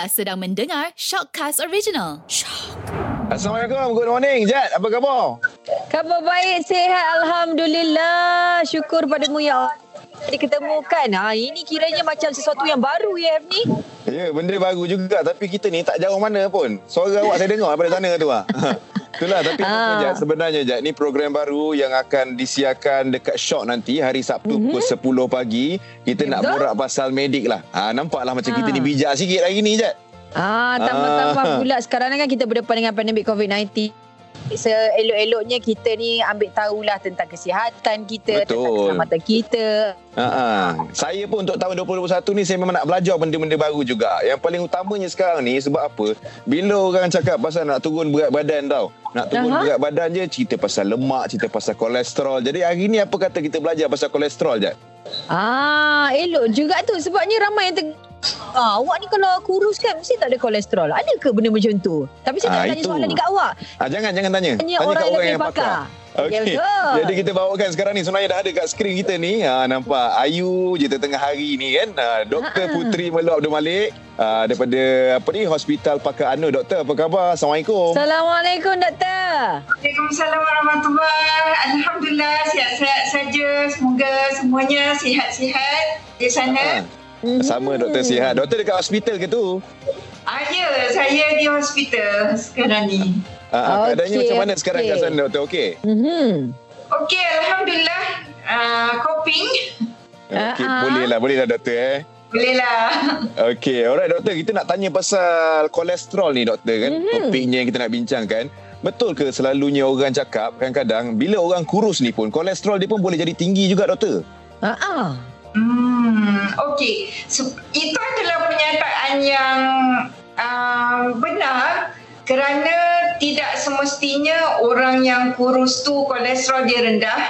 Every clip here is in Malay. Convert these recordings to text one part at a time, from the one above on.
Anda sedang mendengar Shockcast Original. Assalamualaikum, good morning Jad, apa khabar? Khabar baik, sihat Alhamdulillah. Syukur padamu ya Allah. Diketemukan. Ha, ini kiranya macam sesuatu yang baru ya ni. Ya, benda baru juga tapi kita ni tak jauh mana pun. Suara awak saya dengar daripada sana tu ah. Itulah tapi Ah. ah. Jad, sebenarnya Jad ni program baru yang akan disiarkan dekat Shock nanti hari Sabtu mm-hmm. pukul 10 pagi. Kita Ya, nak betul. borak pasal medik lah. Ha, nampaklah macam Ah. kita ni bijak sikit hari ni Jad. Ah, tambah-tambah Ah. pula sekarang ni kan kita berdepan dengan pandemik COVID-19. Seelok-eloknya kita ni ambil tahulah tentang kesihatan kita, tentang Betul. keselamatan kita. Ha, ha. Saya pun untuk tahun 2021 ni saya memang nak belajar benda-benda baru juga. Yang paling utamanya sekarang ni sebab apa? Bila orang cakap pasal nak turun berat badan tau. Nak turun Aha. berat badan je cerita pasal lemak, cerita pasal kolesterol. Jadi hari ni apa kata kita belajar pasal kolesterol je? Ah, elok juga tu sebabnya ramai yang Ah, awak ni kalau kurus kan mesti tak ada kolesterol. Ada ke benda macam tu? Tapi saya Ah, nak tanya itu. soalan ni kat awak. Ha, jangan jangan tanya. Tanya tanya orang kat yang orang lebih yang pakar. pakar. Ya, Okey. betul. Jadi kita bawakan sekarang ni sebenarnya dah ada kat skrin kita ni. Ha, nampak Ayu je tengah hari ni kan. Ha, Dr. Ha. Putri Melo Abdul Malik ha, daripada apa ni Hospital Pakar Anu. Doktor apa khabar? Assalamualaikum. Assalamualaikum doktor. Waalaikumsalam warahmatullahi Alhamdulillah sihat-sihat saja. Semoga semuanya sihat-sihat di sana. Ha. Sama doktor sihat. Doktor dekat hospital ke tu? Ah, ya, saya di hospital sekarang ni. Ha, keadaannya Okey, macam mana sekarang okey. kat sana doktor? Okey. Mhm. Okey, Alhamdulillah. Uh, coping. Okey, Ah, ah. boleh lah, boleh lah doktor eh. Bolehlah. Okey, alright doktor, kita nak tanya pasal kolesterol ni doktor kan. Mhm. Mm-hmm. Topiknya yang kita nak bincangkan. Betul ke selalunya orang cakap kadang-kadang bila orang kurus ni pun kolesterol dia pun boleh jadi tinggi juga doktor? Ah, ah. Hmm, okey. So, itu adalah pernyataan yang uh, benar kerana tidak semestinya orang yang kurus tu kolesterol dia rendah.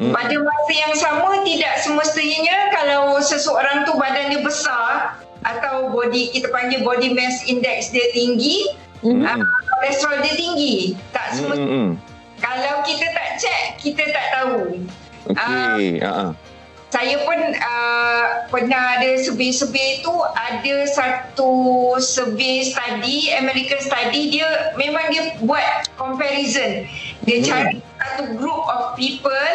Hmm. Pada masa yang sama tidak semestinya kalau seseorang tu badan dia besar atau body kita panggil body mass index dia tinggi, Mhm. uh, kolesterol dia tinggi. Tak semestinya. Hmm. Kalau kita tak check, kita tak tahu. Okey, ha ah. Saya pun uh, pernah ada survey-survey tu ada satu survey study American study dia memang dia buat comparison dia Hmm. cari satu group of people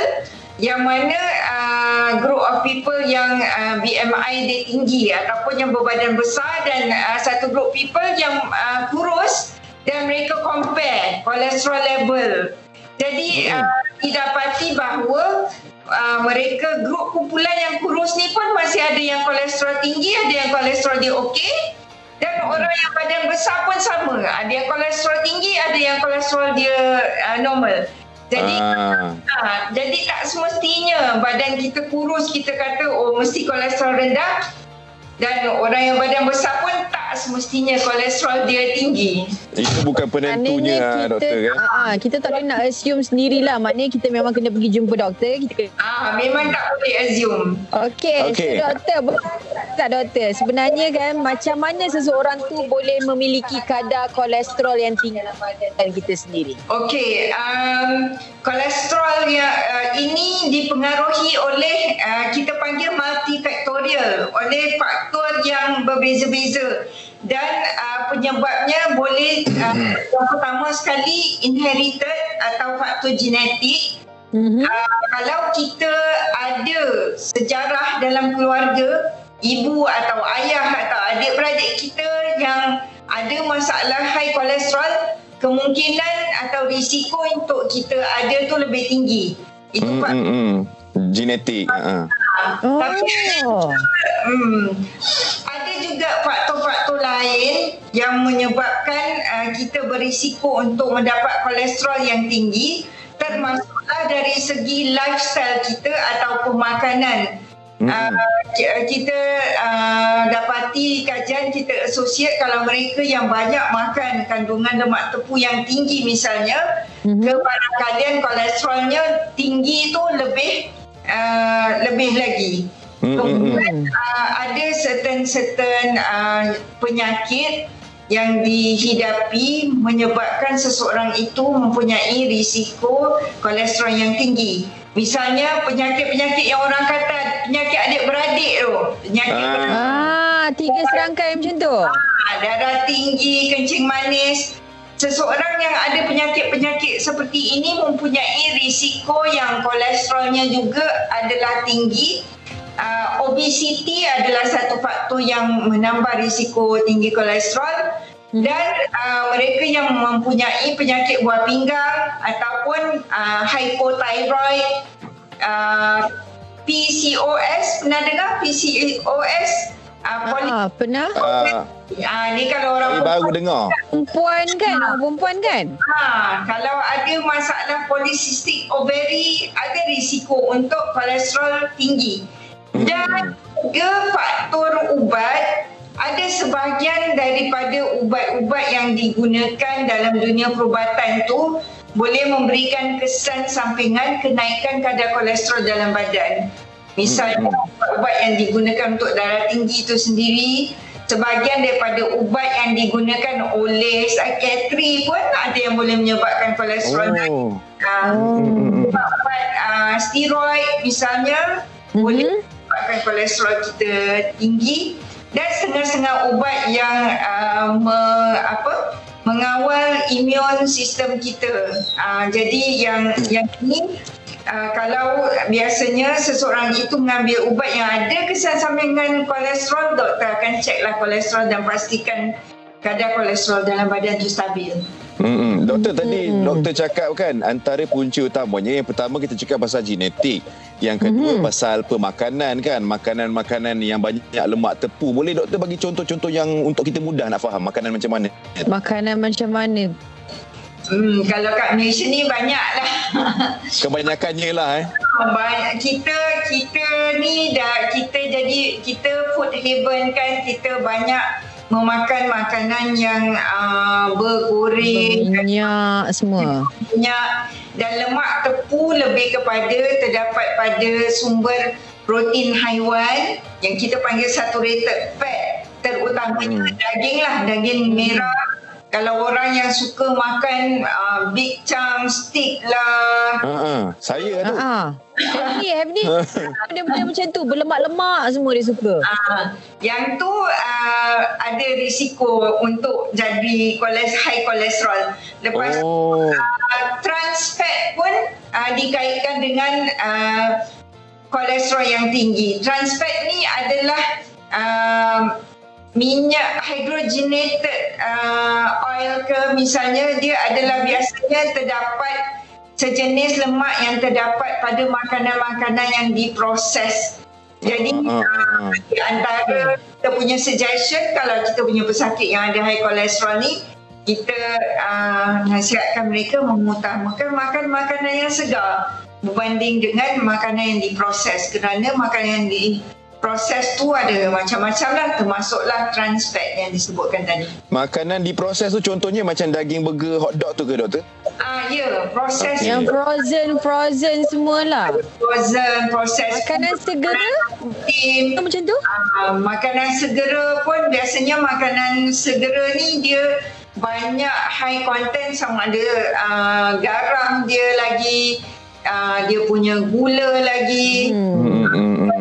yang mana uh, group of people yang uh, BMI dia tinggi ataupun yang berbadan besar dan uh, satu group people yang uh, kurus dan mereka compare kolesterol level jadi Hmm. uh, didapati bahawa uh, mereka grup kumpulan yang kurus ni pun masih ada yang kolesterol tinggi, ada yang kolesterol dia okey. Dan orang yang badan besar pun sama. Ada yang kolesterol tinggi, ada yang kolesterol dia uh, normal. Jadi Ah. ha, jadi tak semestinya badan kita kurus kita kata oh mesti kolesterol rendah dan orang yang badan besar pun tak semestinya kolesterol dia tinggi. Itu bukan penentunya Maknanya kita, doktor kan. ah, ah, kita tak boleh nak assume sendirilah. Maknanya kita memang kena pergi jumpa doktor. Kita kena Ah memang tak boleh assume. Okey, Okey. so doktor, tak doktor. Sebenarnya kan macam mana seseorang tu boleh memiliki kadar kolesterol yang tinggi dalam badan kita sendiri? Okey, um, kolesterol yang uh, ini dipengaruhi oleh uh, kita panggil multifaktorial oleh faktor yang berbeza-beza dan uh, penyebabnya boleh uh, yang pertama sekali inherited atau faktor genetik Mhm. Uh, kalau kita ada sejarah dalam keluarga, ibu atau ayah atau adik-beradik kita yang ada masalah high kolesterol, kemungkinan atau risiko untuk kita ada tu lebih tinggi. Itu Hmm, faktor hmm, hmm. Genetik. Ha. Oh. tapi hmm, ada juga faktor-faktor lain yang menyebabkan uh, kita berisiko untuk mendapat kolesterol yang tinggi termasuklah dari segi lifestyle kita ataupun makanan. Hmm. Uh, ki- kita uh, dapati kajian kita associate kalau mereka yang banyak makan kandungan lemak tepu yang tinggi misalnya Mhm. kebarangkalian kolesterolnya tinggi tu lebih uh, lebih lagi. Hmm, hmm, hmm. Kemudian uh, ada certain-certain uh, penyakit yang dihidapi menyebabkan seseorang itu mempunyai risiko kolesterol yang tinggi. Misalnya penyakit-penyakit yang orang kata penyakit adik-beradik tu. Penyakit Ah. beradik. Ah, tiga serangkai macam tu. Ah, darah tinggi, kencing manis. Seseorang yang ada penyakit-penyakit seperti ini mempunyai risiko yang kolesterolnya juga adalah tinggi. Uh, obesity adalah satu faktor yang menambah risiko tinggi kolesterol dan uh, mereka yang mempunyai penyakit buah pinggang ataupun uh, hypothyroid uh, PCOS pernah dengar PCOS Uh, ah, pernah. Ah, Ah, ni kalau orang saya baru dengar. Perempuan kan? Orang perempuan kan? Ha, kalau ada masalah polycystic ovary, ada risiko untuk kolesterol tinggi. Dan juga faktor ubat, ada sebahagian daripada ubat-ubat yang digunakan dalam dunia perubatan tu boleh memberikan kesan sampingan kenaikan kadar kolesterol dalam badan. Misalnya ubat yang digunakan untuk darah tinggi itu sendiri sebahagian daripada ubat yang digunakan oleh psikiatri pun ada yang boleh menyebabkan kolesterol naik. Oh. Uh, Hmm. ubat uh, steroid misalnya Mhm. boleh menyebabkan kolesterol kita tinggi dan setengah-setengah ubat yang uh, me, apa mengawal imun sistem kita. Uh, jadi yang yang ini Uh, kalau biasanya seseorang itu mengambil ubat yang ada kesan sampingan kolesterol, doktor akan ceklah kolesterol dan pastikan kadar kolesterol dalam badan itu stabil. Hmm, doktor tadi doktor cakap kan antara punca utamanya yang pertama kita cakap pasal genetik, yang kedua Mhm. pasal pemakanan kan, makanan-makanan yang banyak lemak tepu. Boleh doktor bagi contoh-contoh yang untuk kita mudah nak faham makanan macam mana? Makanan macam mana? Hmm, kalau kat Malaysia ni banyak lah. Kebanyakannya lah eh. banyak kita kita ni dah kita jadi kita food haven kan kita banyak memakan makanan yang uh, bergoreng Minyak semua. minyak dan lemak tepu lebih kepada terdapat pada sumber protein haiwan yang kita panggil saturated fat terutamanya Hmm. daging lah daging merah kalau orang yang suka makan uh, big chunk steak lah Ha ah, saya tu. Ha. Ni Have ni. Benda-benda macam tu berlemak-lemak semua dia suka. Ah, yang tu uh, ada risiko untuk jadi koles high kolesterol. Lepas Oh. uh, trans fat pun uh, dikaitkan dengan uh, kolesterol yang tinggi. Trans fat ni adalah uh, minyak hydrogenated uh, oil ke misalnya dia adalah biasanya terdapat sejenis lemak yang terdapat pada makanan-makanan yang diproses. Jadi ah, ah. di antara kita punya suggestion kalau kita punya pesakit yang ada high kolesterol ni kita uh, nasihatkan mereka mengutamakan makan makanan yang segar berbanding dengan makanan yang diproses kerana makanan yang diproses tu ada macam-macam lah termasuklah trans fat yang disebutkan tadi. Makanan diproses tu contohnya macam daging burger, hot dog tu ke doktor? Ah ya, yeah, proses Yang frozen frozen semualah. frozen, proses Makanan segera tim, tu macam tu? Uh, makanan segera pun biasanya makanan segera ni dia banyak high content sama ada uh, garam dia lagi uh, dia punya gula lagi Hmm. Hmm, hmm, hmm.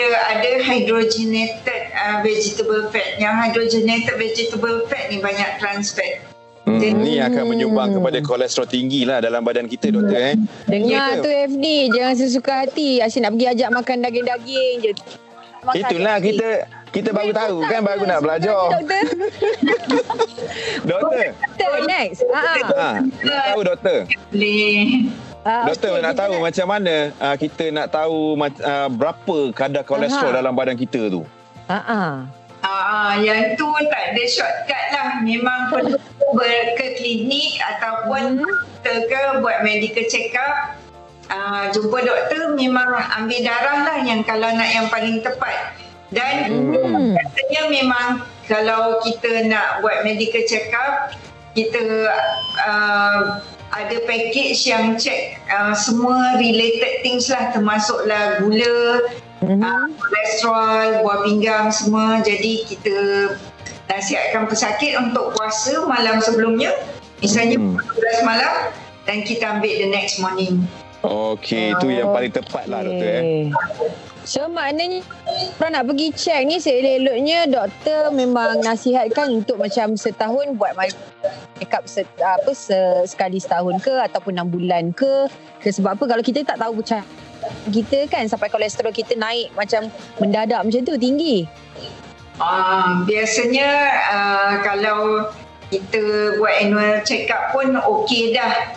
Dia ada hydrogenated uh, vegetable fat yang hydrogenated vegetable fat ni banyak trans fat Hmm, Jadi- ni akan menyumbang kepada kolesterol tinggi lah dalam badan kita doktor eh. Dengar Doktor. tu FD Jangan sesuka hati Asyik nak pergi ajak makan daging-daging je Makan Itulah daging. kita kita baru tahu kan baru nak belajar. Doktor Doktor. Doktor next ah, ah. Ha, nak tahu doktor. boleh Ah, Doktor okey, nak tahu macam mana uh, kita nak tahu uh, berapa kadar kolesterol Aha. dalam badan kita tu. Ah, ah. Ah, yang tu tak ada shortcut lah. Memang perlu ber- ke klinik ataupun Hmm. doktor ke buat medical check up. Ah, jumpa doktor memang ambil darah lah yang kalau nak yang paling tepat. Dan Hmm. katanya memang kalau kita nak buat medical check up, kita uh, ada package yang check uh, semua related things lah termasuklah gula, Mhm. uh, kolesterol, buah pinggang semua. Jadi kita nasihatkan pesakit untuk puasa malam sebelumnya. Misalnya Hmm. pukul 12 malam dan kita ambil the next morning. Okey, itu yang paling tepat lah doktor eh. So maknanya Orang nak pergi check ni Seelok-eloknya Doktor memang nasihatkan Untuk macam setahun Buat make up set, apa, se, Sekali setahun ke Ataupun enam bulan ke ke Sebab apa Kalau kita tak tahu macam Kita kan Sampai kolesterol kita naik Macam mendadak macam tu Tinggi Uh, biasanya uh, kalau kita buat annual check up pun okey dah.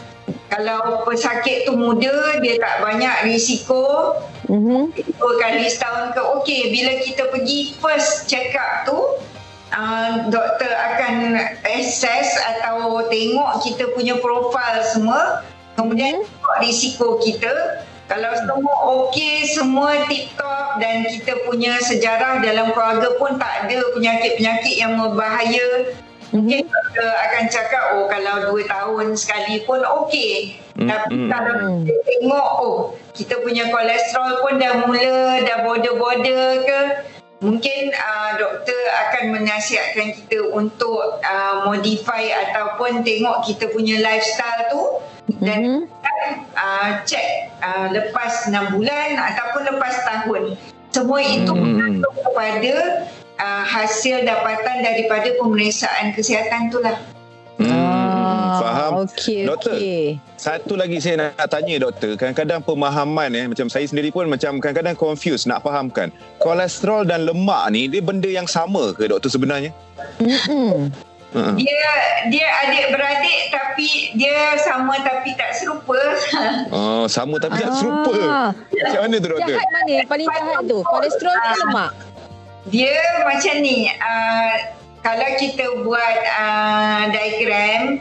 Kalau pesakit tu muda, dia tak banyak risiko. mm-hmm. Dua kali setahun ke okey. Bila kita pergi first check up tu, uh, doktor akan assess atau tengok kita punya profil semua. Kemudian tengok risiko kita. Kalau semua okey, semua tip-top dan kita punya sejarah dalam keluarga pun tak ada penyakit-penyakit yang berbahaya, mungkin doktor akan cakap, oh kalau dua tahun sekali pun okey. Hmm, Tapi hmm. kalau kita tengok, oh kita punya kolesterol pun dah mula, dah border-border ke, mungkin uh, doktor akan menasihatkan kita untuk uh, modify ataupun tengok kita punya lifestyle tu dan Mhm. uh, cek uh, lepas 6 bulan ataupun lepas tahun. Semua itu Hmm. bergantung kepada uh, hasil dapatan daripada pemeriksaan kesihatan tu lah. Hmm, faham. Ah, Okey, Doktor. okey. Satu lagi saya nak, nak tanya doktor, kadang-kadang pemahaman eh macam saya sendiri pun macam kadang-kadang confused nak fahamkan. Kolesterol dan lemak ni dia benda yang sama ke doktor sebenarnya? Mm-mm. Ha. Dia dia adik beradik tapi dia sama tapi tak serupa. Oh, sama tapi tak Ah. serupa. Macam mana tu doktor? Jahat mana? Paling jahat tu. Kolesterol ke lemak? Dia macam ni, uh, kalau kita buat uh, diagram,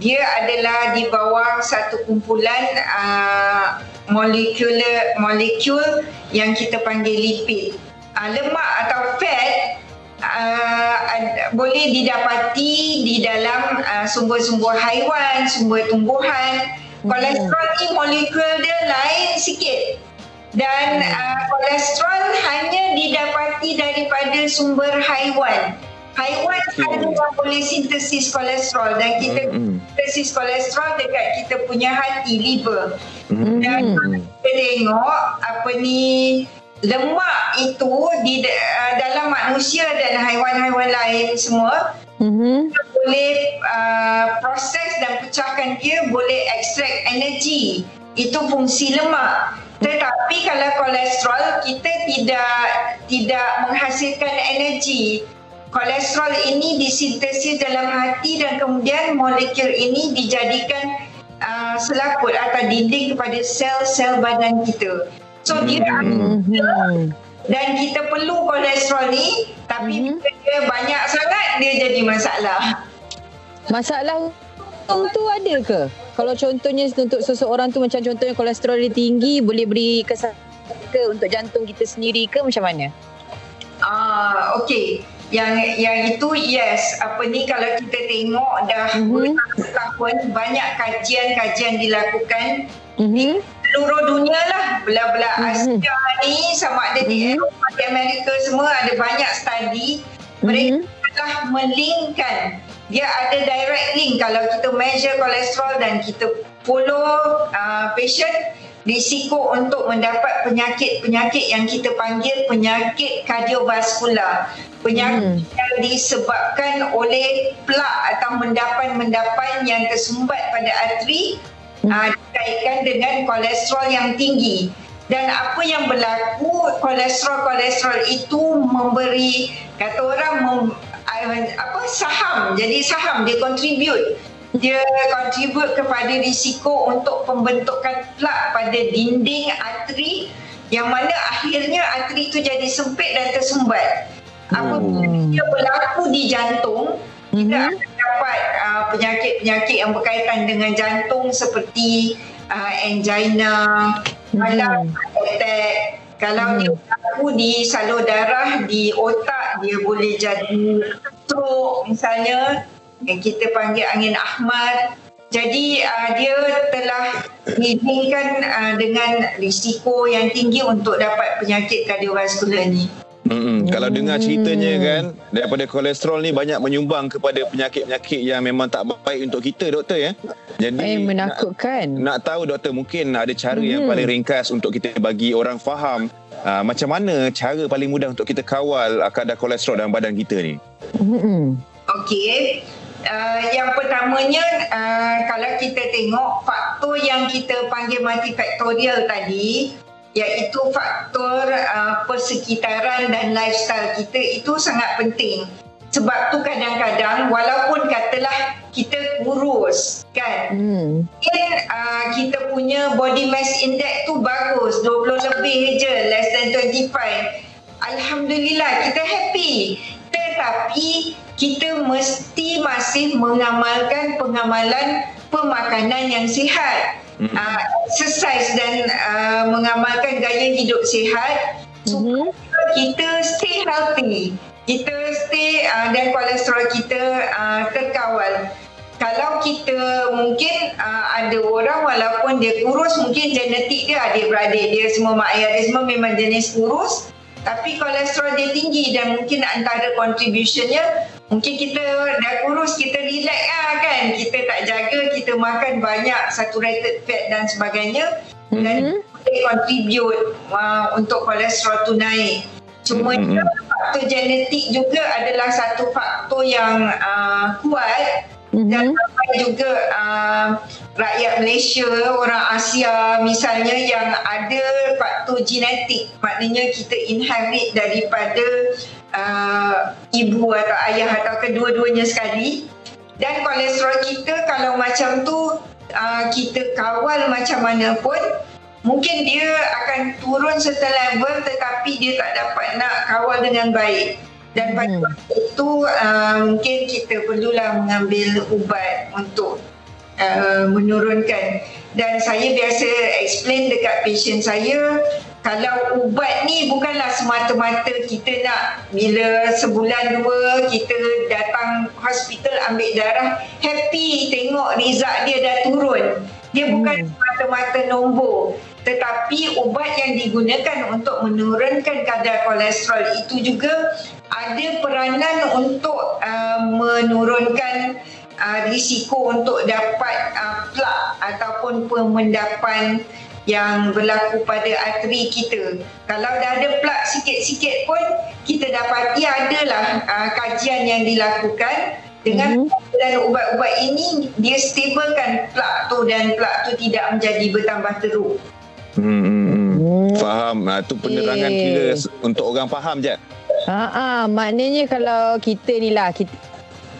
dia adalah di bawah satu kumpulan uh, molekul molekul yang kita panggil lipid. Uh, lemak atau fat uh, boleh didapati di dalam uh, sumber-sumber haiwan, sumber tumbuhan. Kolesterol ni molekul dia lain sikit dan uh, kolesterol hanya didapati daripada sumber haiwan. Haiwan Hmm. sahaja yang boleh sintesis kolesterol dan kita sintesis kolesterol dekat kita punya hati, liver. Hmm. Dan kita tengok apa ni lemak itu di uh, dalam manusia dan haiwan-haiwan lain semua Mhm. kita boleh uh, proses dan pecahkan dia boleh extract energi. Itu fungsi lemak. Tetapi kalau kolesterol kita tidak tidak menghasilkan energi. Kolesterol ini disintesis dalam hati dan kemudian molekul ini dijadikan uh, selaput atau dinding kepada sel-sel badan kita. So dia Mhm. dan kita perlu kolesterol ni tapi Mhm. bila dia banyak sangat dia jadi masalah. Masalah tu ada ke? Kalau contohnya untuk seseorang tu macam contohnya kolesterol dia tinggi boleh beri kesan ke untuk jantung kita sendiri ke macam mana? Ah, okey. Yang yang itu yes, apa ni kalau kita tengok dah Mhm. tahun banyak kajian-kajian dilakukan Mhm. seluruh dunia lah belah-belah Mhm. Asia ni sama ada di Mhm. Eropah di Amerika semua ada banyak studi mereka Mhm. telah melinkkan dia ada direct link kalau kita measure kolesterol dan kita follow uh, patient risiko untuk mendapat penyakit-penyakit yang kita panggil penyakit kardiovaskular penyakit Hmm. yang disebabkan oleh plak atau mendapan-mendapan yang tersumbat pada arteri Hmm. uh, dikaitkan dengan kolesterol yang tinggi dan apa yang berlaku kolesterol-kolesterol itu memberi kata orang mem, uh, apa saham jadi saham dia contribute dia contribute kepada risiko untuk pembentukan plak pada dinding arteri yang mana akhirnya arteri itu jadi sempit dan tersumbat apabila dia berlaku di jantung kita Mhm. akan dapat uh, penyakit-penyakit yang berkaitan dengan jantung seperti uh, angina, kalau attack, kalau Hmm. dia berlaku di salur darah di otak dia boleh jadi stroke misalnya yang kita panggil angin ahmad. Jadi uh, dia telah dihubungkan uh, dengan risiko yang tinggi untuk dapat penyakit kardiovaskular ni. Hmm, kalau dengar Hmm. ceritanya kan daripada kolesterol ni banyak menyumbang kepada penyakit-penyakit yang memang tak baik untuk kita doktor ya. Jadi Eh menakutkan. Nak, nak tahu doktor mungkin ada cara yang Hmm. paling ringkas untuk kita bagi orang faham uh, macam mana cara paling mudah untuk kita kawal uh, kadar kolesterol dalam badan kita ni? Hmm. Okey. Uh, yang pertamanya uh, kalau kita tengok faktor yang kita panggil multifaktorial tadi iaitu faktor uh, persekitaran dan lifestyle kita itu sangat penting. Sebab tu kadang-kadang walaupun katalah kita kurus kan. Hmm. Mungkin uh, kita punya body mass index tu bagus 20 lebih je less than 25. Alhamdulillah kita happy. Tetapi kita mesti masih mengamalkan pengamalan pemakanan yang sihat. Uh, exercise dan uh, mengamalkan gaya hidup sihat supaya kita stay healthy. Kita stay uh, dan kolesterol kita uh, terkawal. Kalau kita mungkin uh, ada orang walaupun dia kurus mungkin genetik dia adik-beradik dia semua mak ayah dia semua memang jenis kurus tapi kolesterol dia tinggi dan mungkin antara contributionnya mungkin kita dah kurus kita relax lah kan kita tak jaga kita makan banyak saturated fat dan sebagainya dan Mhm. boleh contribute uh, untuk kolesterol tu naik cuma Mhm. faktor genetik juga adalah satu faktor yang uh, kuat dan Mhm. ramai juga uh, rakyat Malaysia, orang Asia misalnya yang ada faktor genetik. Maknanya kita inherit daripada uh, ibu atau ayah atau kedua-duanya sekali. Dan kolesterol kita kalau macam tu uh, kita kawal macam mana pun mungkin dia akan turun certain level tetapi dia tak dapat nak kawal dengan baik. Dan pada Hmm. waktu itu uh, mungkin kita perlulah mengambil ubat untuk uh, menurunkan. Dan saya biasa explain dekat patient saya kalau ubat ni bukanlah semata-mata kita nak bila sebulan dua kita datang hospital ambil darah happy tengok result dia dah turun. Dia bukan Hmm. semata-mata nombor tetapi ubat yang digunakan untuk menurunkan kadar kolesterol itu juga ada peranan untuk uh, menurunkan uh, risiko untuk dapat uh, plak ataupun pemendapan yang berlaku pada arteri kita. Kalau dah ada plak sikit-sikit pun kita dapati adalah uh, kajian yang dilakukan dengan Mhm. dan ubat-ubat ini dia stablekan plak tu dan plak tu tidak menjadi bertambah teruk. Hmm, hmm, hmm. Hmm. Faham. Ah, tu penerangan Okey. kira untuk orang faham je. Ha ah, maknanya kalau kita ni lah kita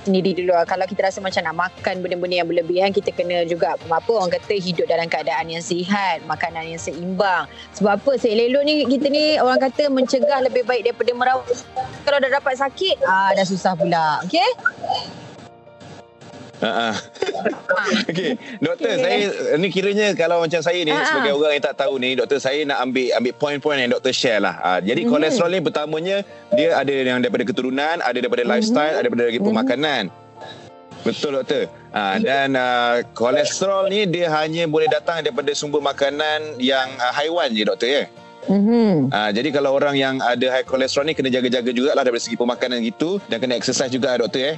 sendiri dulu. Kalau kita rasa macam nak makan benda-benda yang berlebihan kita kena juga apa orang kata hidup dalam keadaan yang sihat, makanan yang seimbang. Sebab apa? Selelok ni kita ni orang kata mencegah lebih baik daripada merawat. Kalau dah dapat sakit, ah dah susah pula. Okey? Ha ah. Okey, doktor Okey. saya ni kiranya kalau macam saya ni Ha, ha. sebagai orang yang tak tahu ni, doktor saya nak ambil ambil poin-poin yang doktor share lah. Ah, jadi Mhm. kolesterol ni pertamanya dia ada yang daripada keturunan, ada daripada Mhm. lifestyle, ada daripada Mhm. pemakanan. Betul doktor. Ah, dan ah, kolesterol ni dia hanya boleh datang daripada sumber makanan yang ah, haiwan je doktor ya. Mhm. Ah, jadi kalau orang yang ada high kolesterol ni kena jaga-jaga jugalah daripada segi pemakanan gitu dan kena exercise juga doktor ya.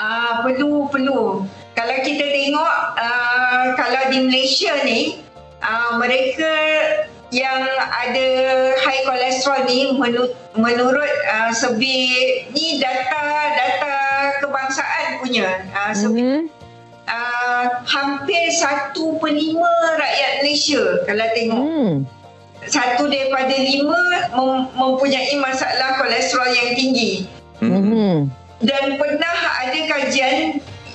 Ah perlu perlu. Kalau kita tengok uh, kalau di Malaysia ni uh, mereka yang ada high kolesterol ni menurut, menurut uh, survey ni data data kebangsaan punya uh, survey Mhm. uh, hampir satu per lima rakyat Malaysia kalau tengok Hmm. satu daripada lima mem- mempunyai masalah kolesterol yang tinggi Hmm. Mhm. dan pernah kajian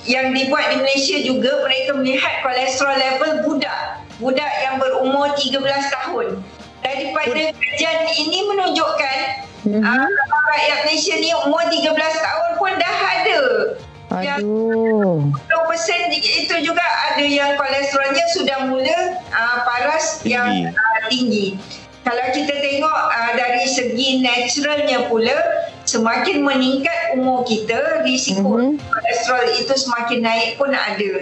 yang dibuat di Malaysia juga mereka melihat kolesterol level budak budak yang berumur 13 tahun daripada kajian ini menunjukkan Mhm. uh, rakyat Malaysia ni umur 13 tahun pun dah ada yang Aduh. 20% itu juga ada yang kolesterolnya sudah mula uh, paras Tinggi. yang uh, tinggi. Kalau kita tengok uh, dari segi naturalnya pula, semakin meningkat umur kita, risiko Mhm. kolesterol itu semakin naik pun ada.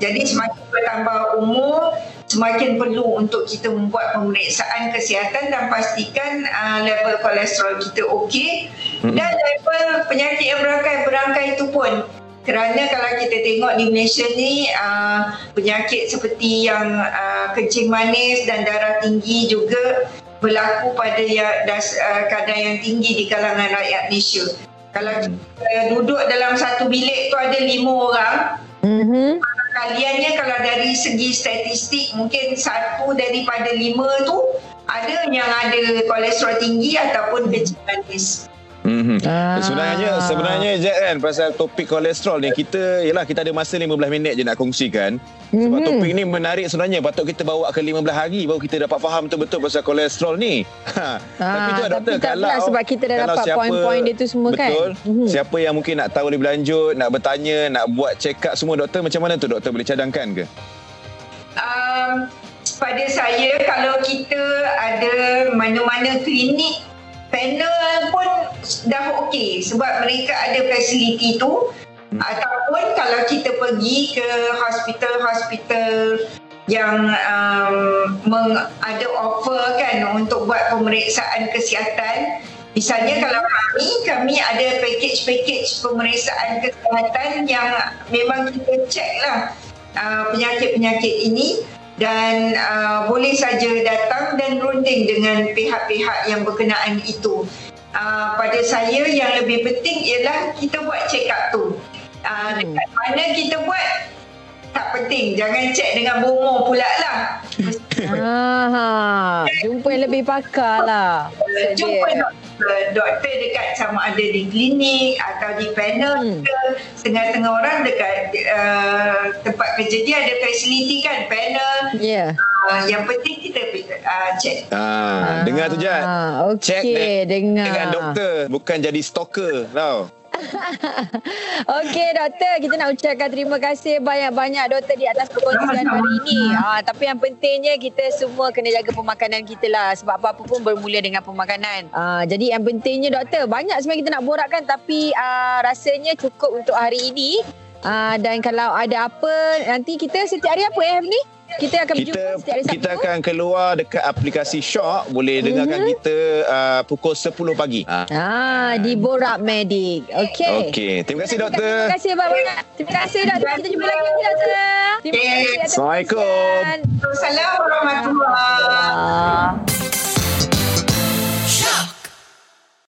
Jadi semakin bertambah umur, semakin perlu untuk kita membuat pemeriksaan kesihatan dan pastikan uh, level kolesterol kita okey. Mhm. Dan level penyakit yang berangkai-berangkai itu pun kerana kalau kita tengok di Malaysia ni uh, penyakit seperti yang uh, kencing manis dan darah tinggi juga berlaku pada ya, das, uh, kadar yang tinggi di kalangan rakyat Malaysia. Kalau uh, duduk dalam satu bilik tu ada lima orang, Mhm. kaliannya kalau dari segi statistik mungkin satu daripada lima tu ada yang ada kolesterol tinggi ataupun kecil manis. Mhm. Ah. Sebenarnya sebenarnya je kan pasal topik kolesterol ni kita yalah kita ada masa 15 minit je nak kongsikan. Sebab Mhm. topik ni menarik sebenarnya patut kita bawa ke 15 hari baru kita dapat faham betul-betul pasal kolesterol ni. Ha. tapi tu Ah, doktor tapi tak kalau pula sebab kita dah kalau dapat siapa- poin-poin dia tu semua kan. Betul. Mhm. Siapa yang mungkin nak tahu lebih lanjut, nak bertanya, nak buat check up semua doktor macam mana tu doktor boleh cadangkan ke? Um, pada saya kalau kita ada mana-mana klinik panel pun dah okey sebab mereka ada fasiliti tu. Hmm. ataupun kalau kita pergi ke hospital-hospital yang um, meng, ada offer kan untuk buat pemeriksaan kesihatan. Misalnya kalau kami kami ada package-package pemeriksaan kesihatan yang memang kita check lah uh, penyakit-penyakit ini dan uh, boleh saja datang dan runding dengan pihak-pihak yang berkenaan itu. Uh, pada saya yang lebih penting ialah kita buat check up tu. Uh, dekat mana kita buat tak penting. Jangan check dengan bomo pula lah. Ah, jumpa yang lebih pakar lah. Jumpa Dia. Doktor, doktor dekat sama ada di klinik atau di panel Hmm. ke setengah-setengah orang dekat uh, tempat kerja dia ada fasiliti kan panel Ya. uh, yang penting kita uh, check Ah, dengar tu Jad. Ah, Check Okey, dengar. Dengan doktor bukan jadi stalker tau. Okey doktor, kita nak ucapkan terima kasih banyak-banyak doktor di atas perkongsian hari ini. Ah, tapi yang pentingnya kita semua kena jaga pemakanan kita lah sebab apa-apa pun bermula dengan pemakanan. Ah, jadi yang pentingnya doktor, banyak sebenarnya kita nak borakkan tapi ah, rasanya cukup untuk hari ini. Ah, dan kalau ada apa nanti kita setiap hari apa eh ni? Kita akan berjumpa Kita setiap hari Sabtu. kita akan keluar dekat aplikasi Shock boleh dengarkan Mhm. kita uh, pukul 10 pagi. Ah. Ah, di Borak Medik. Okey. Okey, terima kasih Terima doktor. kasih banyak. Terima kasih doktor. Kita jumpa lagi nanti doktor. Terima kasih atas Assalamualaikum. perkongsian. Assalamualaikum warahmatullahi wabarakatuh. Ah.